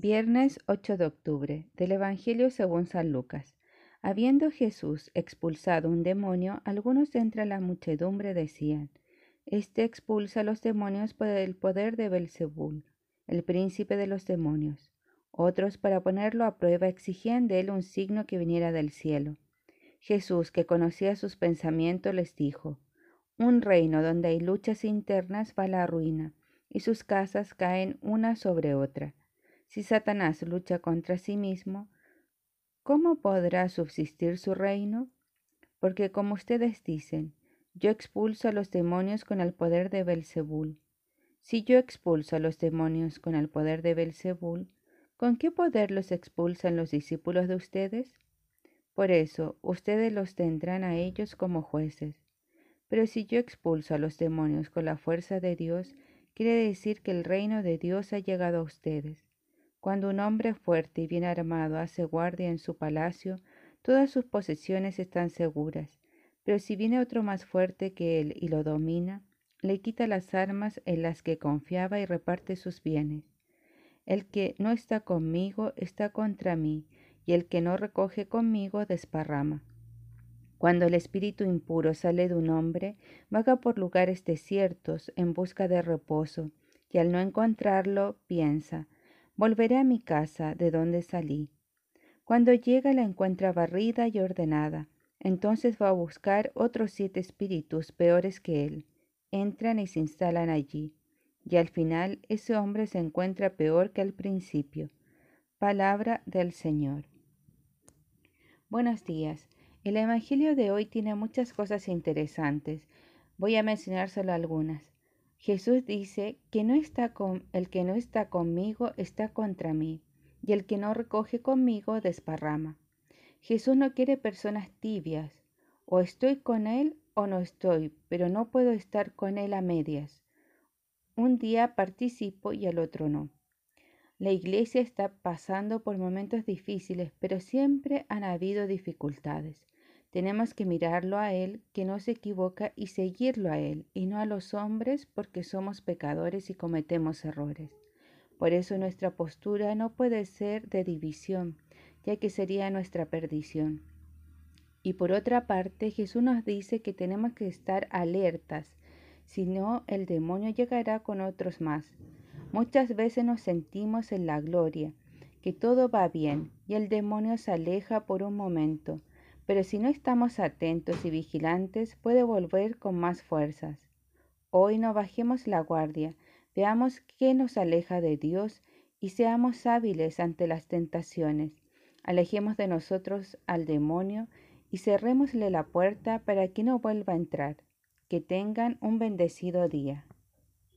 Viernes 8 de octubre del Evangelio según San Lucas. Habiendo Jesús expulsado un demonio, algunos entre la muchedumbre decían, Este expulsa a los demonios por el poder de Belzebul, el príncipe de los demonios. Otros, para ponerlo a prueba, exigían de él un signo que viniera del cielo. Jesús, que conocía sus pensamientos, les dijo, Un reino donde hay luchas internas va a la ruina, y sus casas caen una sobre otra. Si Satanás lucha contra sí mismo, ¿cómo podrá subsistir su reino? Porque como ustedes dicen, yo expulso a los demonios con el poder de Belzebul. Si yo expulso a los demonios con el poder de Belzebul, ¿con qué poder los expulsan los discípulos de ustedes? Por eso, ustedes los tendrán a ellos como jueces. Pero si yo expulso a los demonios con la fuerza de Dios, quiere decir que el reino de Dios ha llegado a ustedes. Cuando un hombre fuerte y bien armado hace guardia en su palacio, todas sus posesiones están seguras. Pero si viene otro más fuerte que él y lo domina, le quita las armas en las que confiaba y reparte sus bienes. El que no está conmigo está contra mí, y el que no recoge conmigo desparrama. Cuando el espíritu impuro sale de un hombre, vaga por lugares desiertos en busca de reposo, y al no encontrarlo, piensa, Volveré a mi casa, de donde salí. Cuando llega la encuentra barrida y ordenada. Entonces va a buscar otros siete espíritus peores que él. Entran y se instalan allí. Y al final ese hombre se encuentra peor que al principio. Palabra del Señor. Buenos días. El Evangelio de hoy tiene muchas cosas interesantes. Voy a mencionar solo algunas. Jesús dice que no está con, el que no está conmigo está contra mí, y el que no recoge conmigo desparrama. Jesús no quiere personas tibias, o estoy con Él o no estoy, pero no puedo estar con Él a medias. Un día participo y al otro no. La iglesia está pasando por momentos difíciles, pero siempre han habido dificultades. Tenemos que mirarlo a Él, que no se equivoca, y seguirlo a Él, y no a los hombres, porque somos pecadores y cometemos errores. Por eso nuestra postura no puede ser de división, ya que sería nuestra perdición. Y por otra parte, Jesús nos dice que tenemos que estar alertas, si no el demonio llegará con otros más. Muchas veces nos sentimos en la gloria, que todo va bien, y el demonio se aleja por un momento, pero si no estamos atentos y vigilantes puede volver con más fuerzas. Hoy no bajemos la guardia, veamos qué nos aleja de Dios y seamos hábiles ante las tentaciones. Alejemos de nosotros al demonio y cerrémosle la puerta para que no vuelva a entrar. Que tengan un bendecido día.